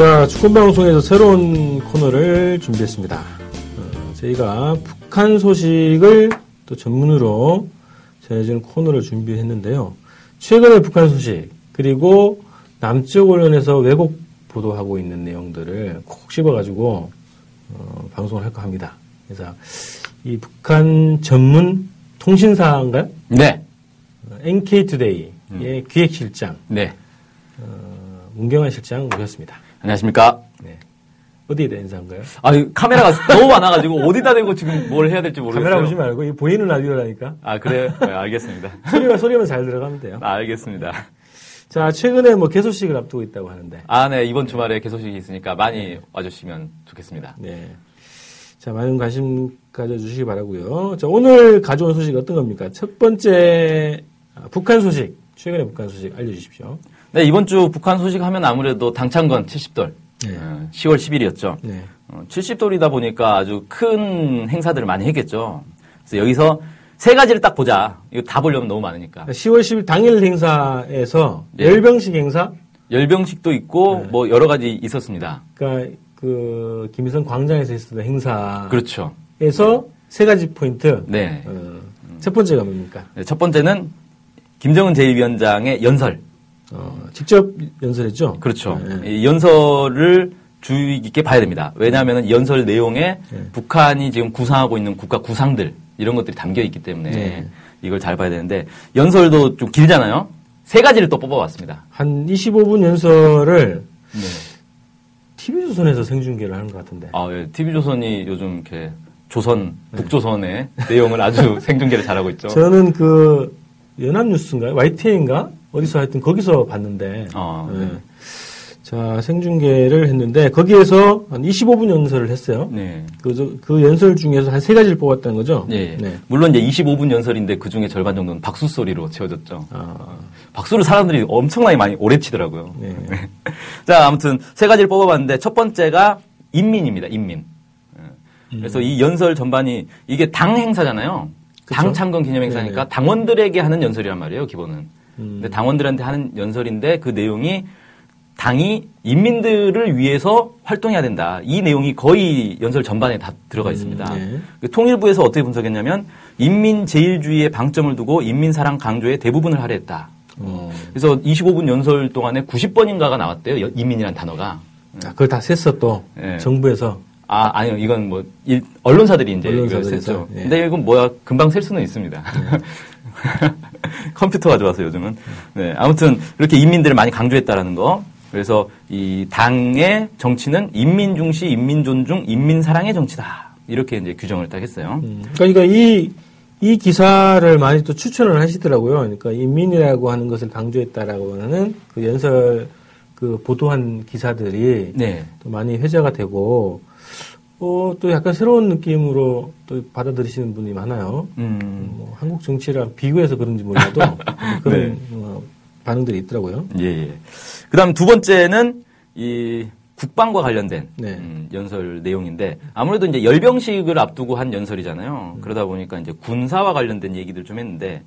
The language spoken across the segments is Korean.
자, 축구방송에서 새로운 코너를 준비했습니다. 어, 저희가 북한 소식을 또 전문으로 전해주는 코너를 준비했는데요. 최근의 북한 소식, 그리고 남쪽 언론에서 왜곡 보도하고 있는 내용들을 콕 씹어가지고, 어, 방송을 할까 합니다. 그래서 이 북한 전문 통신사인가요? 네. 어, NK투데이의 기획실장, 네. 문경환 실장 모셨습니다. 안녕하십니까. 네. 어디에다 인사한가요? 아, 이 카메라가 너무 많아가지고 어디다 대고 지금 뭘 해야 될지 모르겠어요. 카메라 보지 말고 이 보이는 라디오라니까 아, 그래요? 네, 알겠습니다. 소리가 소리만 잘 들어가면 돼요. 아, 알겠습니다. 자 최근에 뭐 개소식을 앞두고 있다고 하는데 아, 네. 이번 주말에 개소식이 있으니까 많이 와주시면 좋겠습니다. 네. 자 많은 관심 가져주시기 바라고요. 자 오늘 가져온 소식 어떤 겁니까? 첫 번째 아, 북한 소식 최근의 북한 소식 알려주십시오. 네, 이번 주 북한 소식 하면 아무래도 당창건 70돌. 네. 어, 10월 10일이었죠. 네. 70돌이다 보니까 아주 큰 행사들을 많이 했겠죠. 그래서 여기서 세 가지를 딱 보자. 이거 다 보려면 너무 많으니까. 10월 10일 당일 행사에서 네. 열병식 행사, 열병식도 있고 네. 뭐 여러 가지 있었습니다. 그러니까 그 김일성 광장에서 있었던 행사에서 그렇죠. 세 가지 포인트. 네. 어, 첫 번째가 뭡니까? 네, 첫 번째는 김정은 제1위원장의 연설. 어, 직접 연설했죠. 그렇죠. 네. 이 연설을 주의 깊게 봐야 됩니다. 왜냐하면 이 연설 내용에 네. 북한이 지금 구상하고 있는 국가 구상들 이런 것들이 담겨 있기 때문에 네. 이걸 잘 봐야 되는데 연설도 좀 길잖아요. 세 가지를 또 뽑아왔습니다. 한 25분 연설을 네. TV조선에서 생중계를 하는 것 같은데. 아, 예. TV조선이 요즘 이렇게 조선, 북조선의 내용을 아주 생중계를 잘하고 있죠. 저는 그 연합뉴스인가요? YTN인가? 어디서 하여튼 거기서 봤는데. 아, 예. 네. 자, 생중계를 했는데 거기에서 한 25분 연설을 했어요. 네. 그, 저- 그 연설 중에서 한 세 가지를 뽑았다는 거죠? 예. 네. 물론 이제 25분 연설인데 그 중에 절반 정도는 박수 소리로 채워졌죠. 아, 박수를 사람들이 엄청나게 많이 오래 치더라고요. 네. 자, 아무튼 세 가지를 뽑아봤는데 첫 번째가 인민입니다. 인민. 예. 그래서 이 연설 전반이 이게 당 행사잖아요. 그쵸? 당 창건 기념 행사니까 네네. 당원들에게 하는 연설이란 말이에요. 기본은. 음. 근데 당원들한테 하는 연설인데 그 내용이 당이 인민들을 위해서 활동해야 된다. 이 내용이 거의 연설 전반에 다 들어가 있습니다. 네. 그 통일부에서 어떻게 분석했냐면 인민 제일주의에 방점을 두고 인민 사랑 강조에 대부분을 할애했다. 어. 그래서 25분 연설 동안에 90번인가가 나왔대요. 여- 인민이라는 단어가. 아, 그걸 다 셌어 또. 예. 정부에서. 아, 아니요. 이건 뭐, 일- 언론사들이 이제 이걸 언론사들에서, 셌죠. 예. 근데 이건 뭐야, 금방 셀 수는 있습니다. 컴퓨터가 좋아서 요즘은. 네. 아무튼, 이렇게 인민들을 많이 강조했다라는 거. 그래서 이 당의 정치는 인민 중시, 인민 존중, 인민 사랑의 정치다. 이렇게 이제 규정을 딱 했어요. 음. 그러니까 이, 이 기사를 많이 또 추천을 하시더라고요. 그러니까 인민이라고 하는 것을 강조했다라고 하는 그 연설 그 보도한 기사들이 네. 또 많이 회자가 되고 어, 또 약간 새로운 느낌으로 또 받아들이시는 분이 많아요. 음. 뭐 한국 정치랑 비교해서 그런지 몰라도 그런 네. 어, 반응들이 있더라고요. 예, 예. 그 다음 두 번째는 이 국방과 관련된 네. 음, 연설 내용인데 아무래도 이제 열병식을 앞두고 한 연설이잖아요. 그러다 보니까 이제 군사와 관련된 얘기들 좀 했는데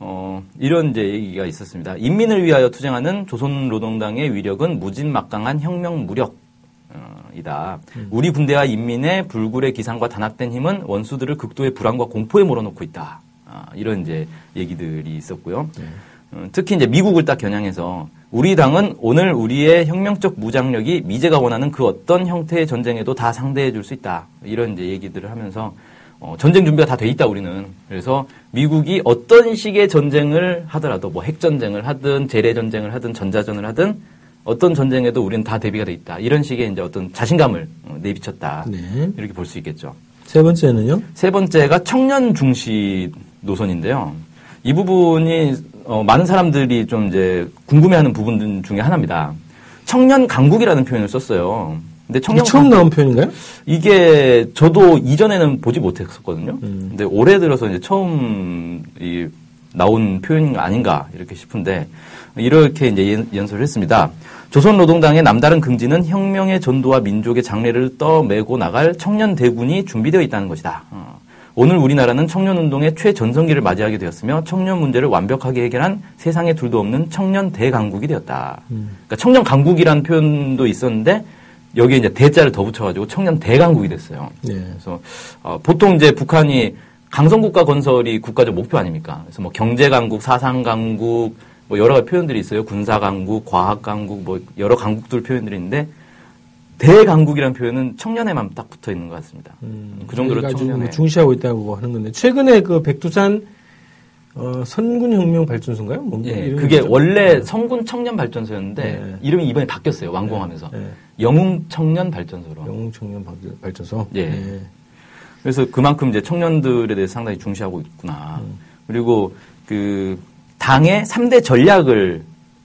어, 이런 이제 얘기가 있었습니다. 인민을 위하여 투쟁하는 조선노동당의 위력은 무진막강한 혁명 무력. 어, 이다. 우리 군대와 인민의 불굴의 기상과 단합된 힘은 원수들을 극도의 불안과 공포에 몰아넣고 있다. 아, 이런 이제 얘기들이 있었고요. 어, 특히 이제 미국을 딱 겨냥해서 우리 당은 오늘 우리의 혁명적 무장력이 미제가 원하는 그 어떤 형태의 전쟁에도 다 상대해 줄 수 있다. 이런 이제 얘기들을 하면서 어, 전쟁 준비가 다 돼 있다 우리는. 그래서 미국이 어떤 식의 전쟁을 하더라도 뭐 핵전쟁을 하든 재래 전쟁을 하든 전자전을 하든 어떤 전쟁에도 우리는 다 대비가 돼 있다. 이런 식의 이제 어떤 자신감을 어, 내비쳤다. 네. 이렇게 볼 수 있겠죠. 세 번째는요? 세 번째가 청년 중시 노선인데요. 이 부분이 어, 많은 사람들이 좀 이제 궁금해하는 부분 중에 하나입니다. 청년 강국이라는 표현을 썼어요. 근데 청년 처음 나온 표현인가요? 이게 저도 이전에는 보지 못했었거든요. 음. 근데 올해 들어서 이제 처음 이 나온 표현이 아닌가 이렇게 싶은데 이렇게 이제 연- 연설을 했습니다. 조선노동당의 남다른 긍지는 혁명의 전도와 민족의 장래를 떠매고 나갈 청년 대군이 준비되어 있다는 것이다. 어. 오늘 우리나라는 청년운동의 최전성기를 맞이하게 되었으며 청년 문제를 완벽하게 해결한 세상에 둘도 없는 청년 대강국이 되었다. 그러니까 청년 강국이라는 표현도 있었는데 여기에 이제 대자를 더 붙여가지고 청년 대강국이 됐어요. 네. 그래서 어, 보통 이제 북한이 강성국가 건설이 국가적 목표 아닙니까? 그래서 뭐 경제강국, 사상강국, 뭐 여러 가지 표현들이 있어요. 군사 강국, 과학 강국, 뭐 여러 강국들 표현들이 있는데 대강국이라는 표현은 청년에만 딱 붙어 있는 것 같습니다. 그 정도로 청년에 중시하고 있다고 하는 건데 최근에 그 백두산 어, 선군혁명 발전소인가요? 뭐 예, 그게 뭐죠? 원래 성군 청년 발전소였는데 네. 이름이 이번에 바뀌었어요. 완공하면서 네. 영웅 청년 발전소로. 영웅 청년 발- 발전소. 예. 네. 그래서 그만큼 이제 청년들에 대해서 상당히 중시하고 있구나. 음. 그리고 그 당의 3대 전략을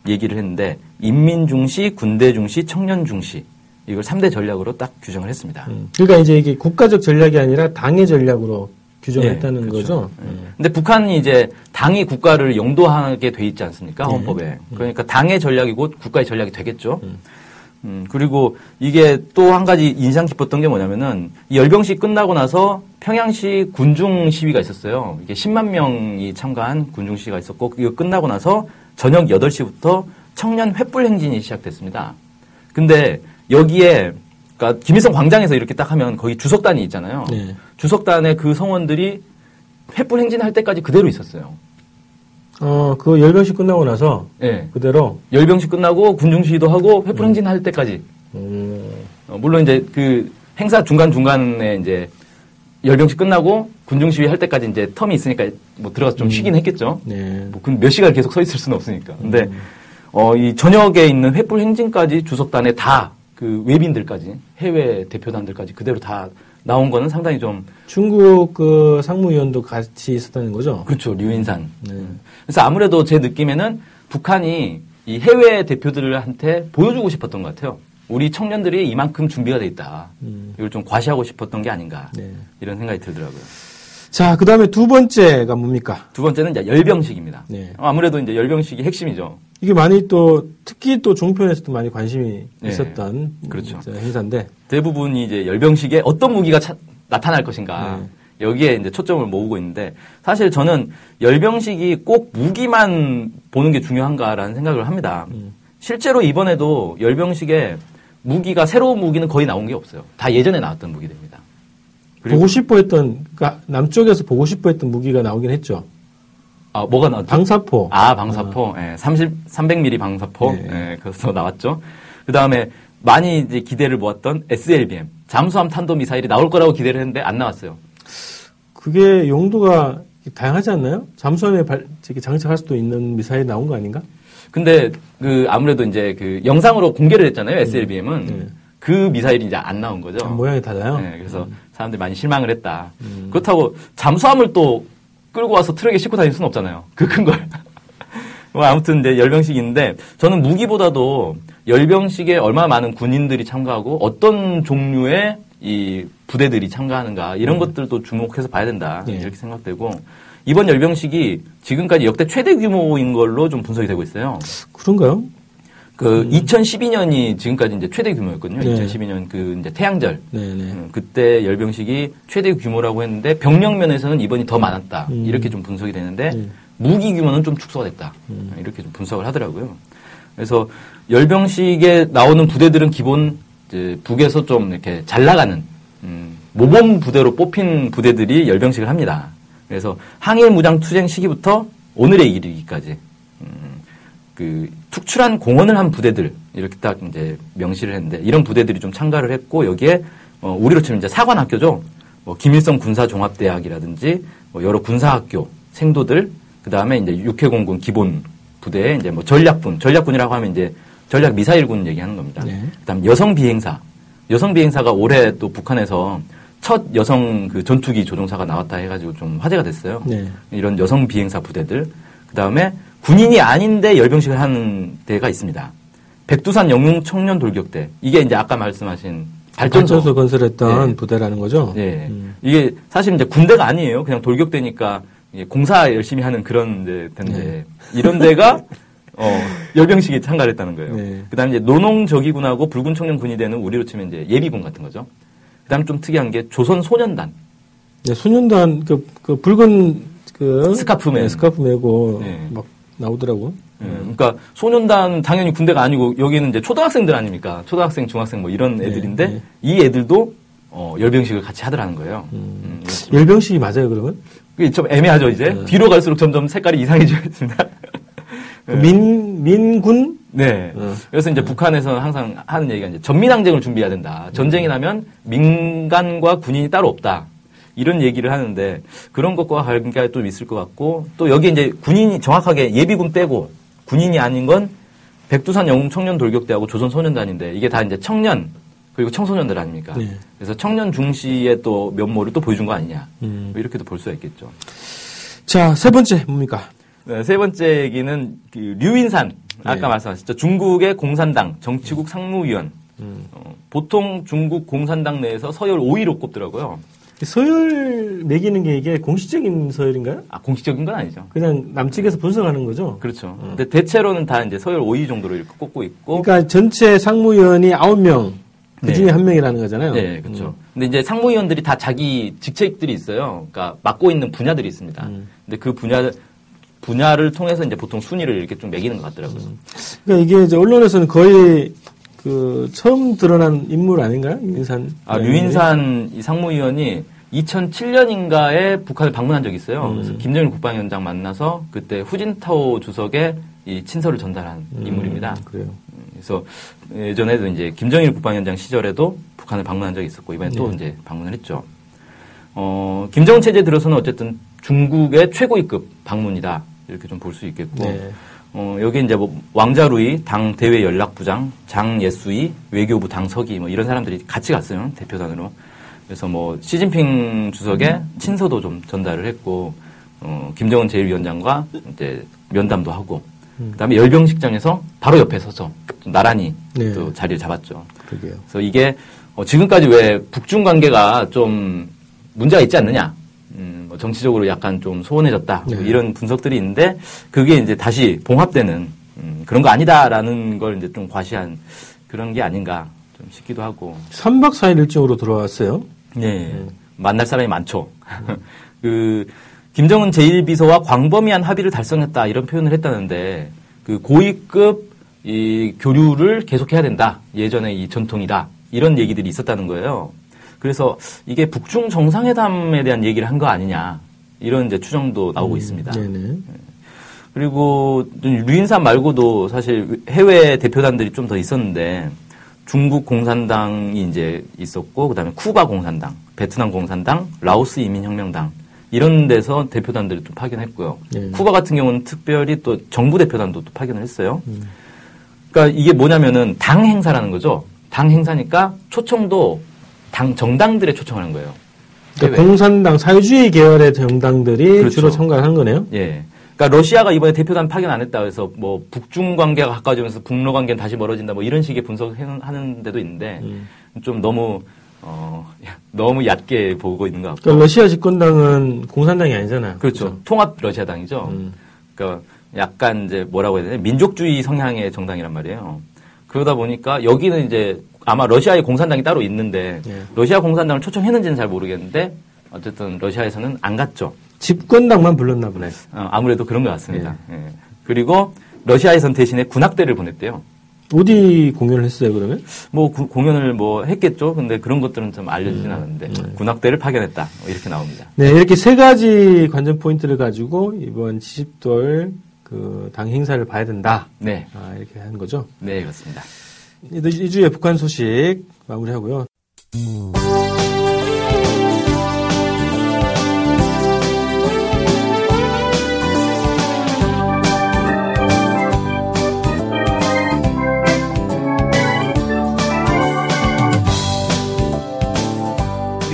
얘기를 했는데 인민 중시, 군대 중시, 청년 중시 이걸 3대 전략으로 딱 규정을 했습니다. 음. 그러니까 이제 이게 국가적 전략이 아니라 당의 전략으로 규정했다는 예, 거죠. 예. 근데 북한이 이제 당이 국가를 영도하게 돼 있지 않습니까? 네. 헌법에. 그러니까 당의 전략이고 국가의 전략이 되겠죠. 음, 그리고 이게 또 한 가지 인상 깊었던 게 뭐냐면은 이 열병식 끝나고 나서 평양시 군중 시위가 있었어요. 이게 10만 명이 참가한 군중 시위가 있었고 이거 끝나고 나서 저녁 8시부터 청년 횃불 행진이 시작됐습니다. 근데 여기에 그러니까 김일성 광장에서 이렇게 딱 하면 거기 주석단이 있잖아요. 네. 주석단의 그 성원들이 횃불 행진할 때까지 그대로 있었어요. 어, 그 열병식 끝나고 나서 예. 그대로 열병식 끝나고 군중 시위도 하고 횃불 행진 할 때까지 음, 어, 물론 이제 그 행사 중간 중간에 이제 열병식 끝나고 군중 시위 할 때까지 이제 텀이 있으니까 뭐 들어가서 좀 쉬긴 했겠죠. 네. 뭐몇 시간 계속 서 있을 수는 없으니까. 근데 어, 이 저녁에 있는 횃불 행진까지 주석단에 다 그 외빈들까지 해외 대표단들까지 그대로 다 나온 거는 상당히 좀 중국 그 상무위원도 같이 있었다는 거죠. 그렇죠 류인산. 네. 그래서 아무래도 제 느낌에는 북한이 이 해외 대표들한테 보여주고 싶었던 것 같아요. 우리 청년들이 이만큼 준비가 돼 있다. 음. 이걸 좀 과시하고 싶었던 게 아닌가 네. 이런 생각이 들더라고요. 자, 그 다음에 두 번째가 뭡니까? 두 번째는 이제 열병식입니다. 네. 어, 아무래도 이제 열병식이 핵심이죠. 이게 많이 또, 특히 또 종편에서도 많이 관심이 네. 있었던 그렇죠. 행사인데, 대부분이 이제 열병식에 어떤 무기가 차- 나타날 것인가 네. 여기에 이제 초점을 모으고 있는데 사실 저는 열병식이 꼭 무기만 보는 게 중요한가라는 생각을 합니다. 음. 실제로 이번에도 열병식에 무기가 새로운 무기는 거의 나온 게 없어요. 다 예전에 나왔던 무기들입니다. 보고 싶어 했던, 그러니까 남쪽에서 보고 싶어 했던 무기가 나오긴 했죠. 아 뭐가 나왔죠? 방사포. 아, 방사포. 예, 30, 300mm 방사포. 네. 예, 그래서 나왔죠. 그 다음에 많이 이제 기대를 모았던 SLBM. 잠수함 탄도 미사일이 나올 거라고 기대를 했는데 안 나왔어요. 그게 용도가 다양하지 않나요? 잠수함에 발, 장착할 수도 있는 미사일이 나온 거 아닌가? 근데 그 아무래도 이제 그 영상으로 공개를 했잖아요. SLBM은. 네. 그 미사일이 이제 안 나온 거죠. 모양이 달라요. 네, 그래서 사람들이 많이 실망을 했다. 그렇다고 잠수함을 또 끌고 와서 트럭에 싣고 다닐 수는 없잖아요. 그 큰 걸. 뭐 아무튼 이제 열병식인데 저는 무기보다도 열병식에 얼마나 많은 군인들이 참가하고 어떤 종류의 이 부대들이 참가하는가 이런 것들도 주목해서 봐야 된다 예. 이렇게 생각되고 이번 열병식이 지금까지 역대 최대 규모인 걸로 좀 분석이 되고 있어요. 그런가요? 그 2012년이 지금까지 이제 최대 규모였거든요. 네. 2012년 그 이제 태양절 네네. 음, 그때 열병식이 최대 규모라고 했는데 병력 면에서는 이번이 더 많았다 음. 이렇게 좀 분석이 되는데 음. 무기 규모는 좀 축소가 됐다 이렇게 좀 분석을 하더라고요. 그래서 열병식에 나오는 부대들은 기본 북에서 좀 이렇게 잘 나가는 음, 모범 부대로 뽑힌 부대들이 열병식을 합니다. 그래서 항일 무장 투쟁 시기부터 오늘에 이르기까지 음, 그 특출한 공헌을 한 부대들 이렇게 딱 이제 명시를 했는데 이런 부대들이 좀 참가를 했고 여기에 어, 우리로 치면 이제 사관학교죠. 뭐 김일성 군사종합대학이라든지 뭐 여러 군사학교 생도들 그 다음에 이제 육해공군 기본 부대에 이제 뭐 전략군 전략군이라고 하면 이제 전략 미사일군 얘기하는 겁니다. 네. 그다음 여성 비행사 여성 비행사가 올해 또 북한에서 첫 여성 그 전투기 조종사가 나왔다 해가지고 좀 화제가 됐어요. 네. 이런 여성 비행사 부대들. 그 다음에 군인이 아닌데 열병식을 하는 데가 있습니다. 백두산 영웅 청년 돌격대 이게 이제 아까 말씀하신 발전소, 발전소 건설했던 네. 부대라는 거죠. 예. 음. 이게 사실 이제 군대가 아니에요. 그냥 돌격대니까 공사 열심히 하는 그런 데 텐데 네. 이런 데가 어, 열병식에 참가를 했다는 거예요. 네. 그 다음에 이제 노농저기군하고 붉은 청년 군이 되는 우리로 치면 이제 예비군 같은 거죠. 그 다음에 좀 특이한 게 조선 소년단. 네, 소년단 그, 그 붉은 그 스카프 맨. 네, 스카프 메고 네. 막 나오더라고. 예, 그러니까 소년단 당연히 군대가 아니고 여기는 이제 초등학생들 아닙니까? 초등학생, 중학생 뭐 이런 애들인데 네. 이 애들도 어, 열병식을 같이 하더라는 거예요. 음, 그래서 열병식이 맞아요, 그러면? 그게 좀 애매하죠 이제 네. 뒤로 갈수록 점점 색깔이 이상해지고 있습니다. 그 민 민군 네. 어. 그래서 이제 북한에서는 항상 하는 얘기가 이제 전민항쟁을 준비해야 된다. 전쟁이 나면 민간과 군인이 따로 없다. 이런 얘기를 하는데 그런 것과 관계가 좀 있을 것 같고 또 여기 이제 군인이 정확하게 예비군 빼고 군인이 아닌 건 백두산 영웅 청년 돌격대하고 조선 소년단인데 이게 다 이제 청년 그리고 청소년들 아닙니까? 네. 그래서 청년 중시의 또 면모를 또 보여준 거 아니냐. 음. 뭐 이렇게도 볼 수가 있겠죠. 자, 세 번째 뭡니까? 네, 세 번째 얘기는 그 류인산 아까 네. 말씀하셨죠 중국의 공산당 정치국 상무위원 음. 어, 보통 중국 공산당 내에서 서열 5위로 꼽더라고요. 서열 매기는 게 이게 공식적인 서열인가요? 아 공식적인 건 아니죠. 그냥 남측에서 분석하는 거죠. 그렇죠. 근데 대체로는 다 이제 서열 5위 정도로 이렇게 꼽고 있고. 그러니까 전체 상무위원이 9명, 그 중에 네. 한 명이라는 거잖아요. 네, 그렇죠. 음. 근데 이제 상무위원들이 다 자기 직책들이 있어요. 그러니까 맡고 있는 분야들이 있습니다. 음. 근데 그 분야 분야를 통해서 이제 보통 순위를 이렇게 좀 매기는 것 같더라고요. 그러니까 이게 이제 언론에서는 거의 그 처음 드러난 인물 아닌가요? 인산. 아, 류인산 이 상무위원이 2007년인가에 북한을 방문한 적이 있어요. 음. 그래서 김정일 국방위원장 만나서 그때 후진타오 주석의 이 친서를 전달한 음, 인물입니다. 그래요. 그래서 예전에도 이제 김정일 국방위원장 시절에도 북한을 방문한 적이 있었고 이번에 또 네. 이제 방문을 했죠. 어, 김정은 체제 들어서는 어쨌든 중국의 최고위급 방문이다 이렇게 좀 볼 수 있겠고 네. 어, 여기 이제 뭐 왕자루이 당 대외 연락부장, 장예수이, 외교부 당서기 뭐 이런 사람들이 같이 갔어요 대표단으로. 그래서 뭐 시진핑 주석의 친서도 좀 전달을 했고 어, 김정은 제1위원장과 이제 면담도 하고 그다음에 열병식장에서 바로 옆에 서서 또 나란히 네. 또 자리를 잡았죠. 그러게요. 그래서 이게 어, 지금까지 왜 북중 관계가 좀 문제가 있지 않느냐. 음, 뭐 정치적으로 약간 좀 소원해졌다. 뭐 네. 이런 분석들이 있는데 그게 이제 다시 봉합되는 음, 그런 거 아니다라는 걸 이제 좀 과시한 그런 게 아닌가 좀 싶기도 하고. 3박 4일 일정으로 들어왔어요. 네. 만날 사람이 많죠. 그 김정은 제1비서와 광범위한 합의를 달성했다 이런 표현을 했다는데 그 고위급 이 교류를 계속해야 된다. 예전에 이 전통이다. 이런 얘기들이 있었다는 거예요. 그래서 이게 북중 정상회담에 대한 얘기를 한 거 아니냐. 이런 이제 추정도 나오고 있습니다. 네네. 그리고 류인산 말고도 사실 해외 대표단들이 좀 더 있었는데 중국 공산당이 이제 있었고 그다음에 쿠바 공산당, 베트남 공산당, 라오스 이민혁명당 이런 데서 대표단들을 좀 파견했고요. 네. 쿠바 같은 경우는 특별히 또 정부 대표단도 또 파견을 했어요. 그러니까 이게 뭐냐면은 당 행사라는 거죠. 당 행사니까 초청도 당 정당들의 초청하는 거예요. 그러니까. 공산당 사회주의 계열의 정당들이 그렇죠. 주로 참가를 한 거네요. 예. 그러니까 러시아가 이번에 대표단 파견 안 했다 그래서 뭐 북중 관계가 가까워지면서 북러 관계는 다시 멀어진다 뭐 이런 식의 분석하는 데도 있는데 음. 좀 너무 어 너무 얕게 보고 있는 것 같고 그러니까 러시아 집권당은 공산당이 아니잖아요. 그렇죠 통합 러시아당이죠. 음. 그러니까 약간 이제 뭐라고 해야 되나 민족주의 성향의 정당이란 말이에요. 그러다 보니까 여기는 이제 아마 러시아의 공산당이 따로 있는데 예. 러시아 공산당을 초청했는지는 잘 모르겠는데 어쨌든 러시아에서는 안 갔죠. 집권당만 불렀나 보네. 어, 아무래도 그런 것 같습니다. 예. 그리고 러시아에선 대신에 군악대를 보냈대요. 어디 공연을 했어요, 그러면? 뭐 구- 공연을 뭐 했겠죠. 근데 그런 것들은 좀 알려지진 않았는데 군악대를 파견했다. 뭐 이렇게 나옵니다. 네, 이렇게 세 가지 관전 포인트를 가지고 이번 70돌 그 당 행사를 봐야 된다. 네, 아, 이렇게 하는 거죠. 네 그렇습니다. 이, 이 주에 북한 소식 마무리하고요. 우